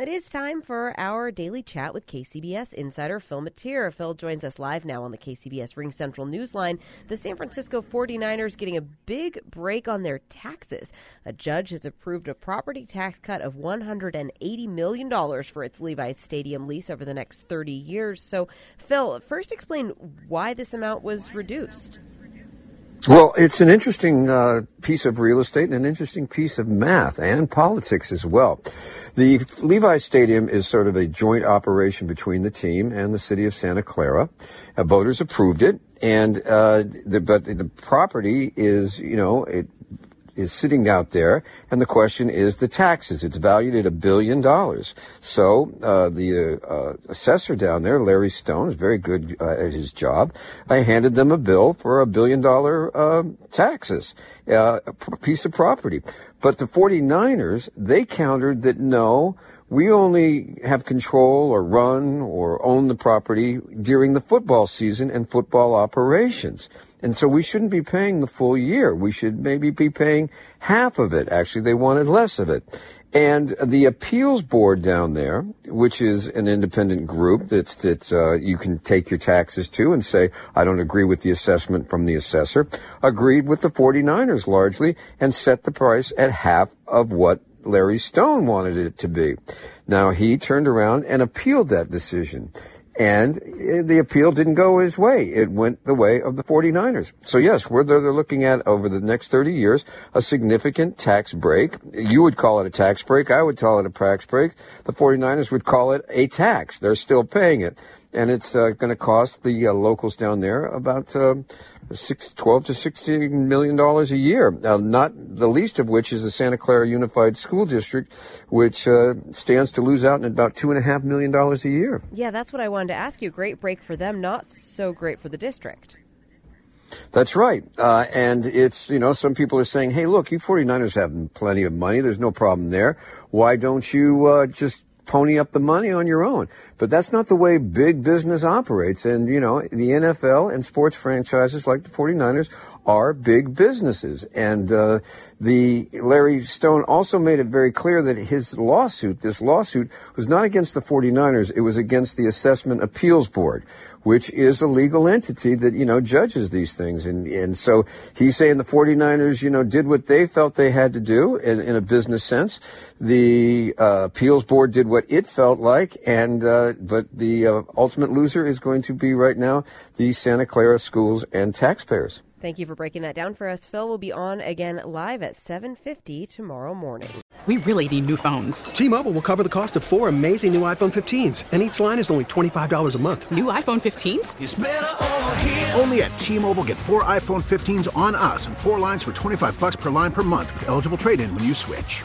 It is time for our daily chat with KCBS insider Phil Matier. Phil joins us live now on the KCBS RingCentral Newsline. The San Francisco 49ers getting a big break on their taxes. A judge has approved a property tax cut of $180 million for its Levi's Stadium lease over the next 30 years. So, Phil, first explain why this amount was reduced. Well, it's an interesting uh, piece of real estate and an interesting piece of math and politics as well. The Levi Stadium is sort of a joint operation between the team and the city of Santa Clara. Uh, voters approved it, and uh, the, but the property is, you know, it is sitting out there, and the question is the taxes. It's valued at a billion dollars. So uh, the uh, assessor down there, Larry Stone, is very good uh, at his job. I handed them a bill for a billion dollar um, taxes, uh, a piece of property. But the 49ers, they countered that no, we only have control or run or own the property during the football season and football operations. And so we shouldn't be paying the full year. We should maybe be paying half of it. Actually, they wanted less of it. And the appeals board down there, which is an independent group that's, that uh, you can take your taxes to and say, I don't agree with the assessment from the assessor, agreed with the 49ers largely and set the price at half of what Larry Stone wanted it to be. Now he turned around and appealed that decision. And the appeal didn't go his way. It went the way of the 49ers. So yes, we're they're looking at over the next 30 years a significant tax break. You would call it a tax break. I would call it a tax break. The 49ers would call it a tax. They're still paying it. And it's uh, going to cost the uh, locals down there about uh, six, 12 to 16 million dollars a year. Now, not the least of which is the Santa Clara Unified School District, which uh, stands to lose out in about two and a half million dollars a year. Yeah, that's what I wanted to ask you. Great break for them, not so great for the district. That's right. Uh, and it's, you know, some people are saying, hey, look, you 49ers have plenty of money. There's no problem there. Why don't you uh, just pony up the money on your own. But that's not the way big business operates. And, you know, the NFL and sports franchises like the 49ers are big businesses. And uh, the Larry Stone also made it very clear that his lawsuit, this lawsuit, was not against the 49ers. It was against the Assessment Appeals Board, which is a legal entity that, you know, judges these things. And, and so he's saying the 49ers, you know, did what they felt they had to do in, in a business sense. The uh, appeals board did what it felt like. And, uh, but the uh, ultimate loser is going to be right now the Santa Clara schools and taxpayers. Thank you for breaking that down for us. Phil will be on again live at 7:50 tomorrow morning. We really need new phones. T-Mobile will cover the cost of four amazing new iPhone 15s, and each line is only $25 a month. New iPhone 15s? Only at T-Mobile get four iPhone 15s on us and four lines for 25 bucks per line per month with eligible trade-in when you switch.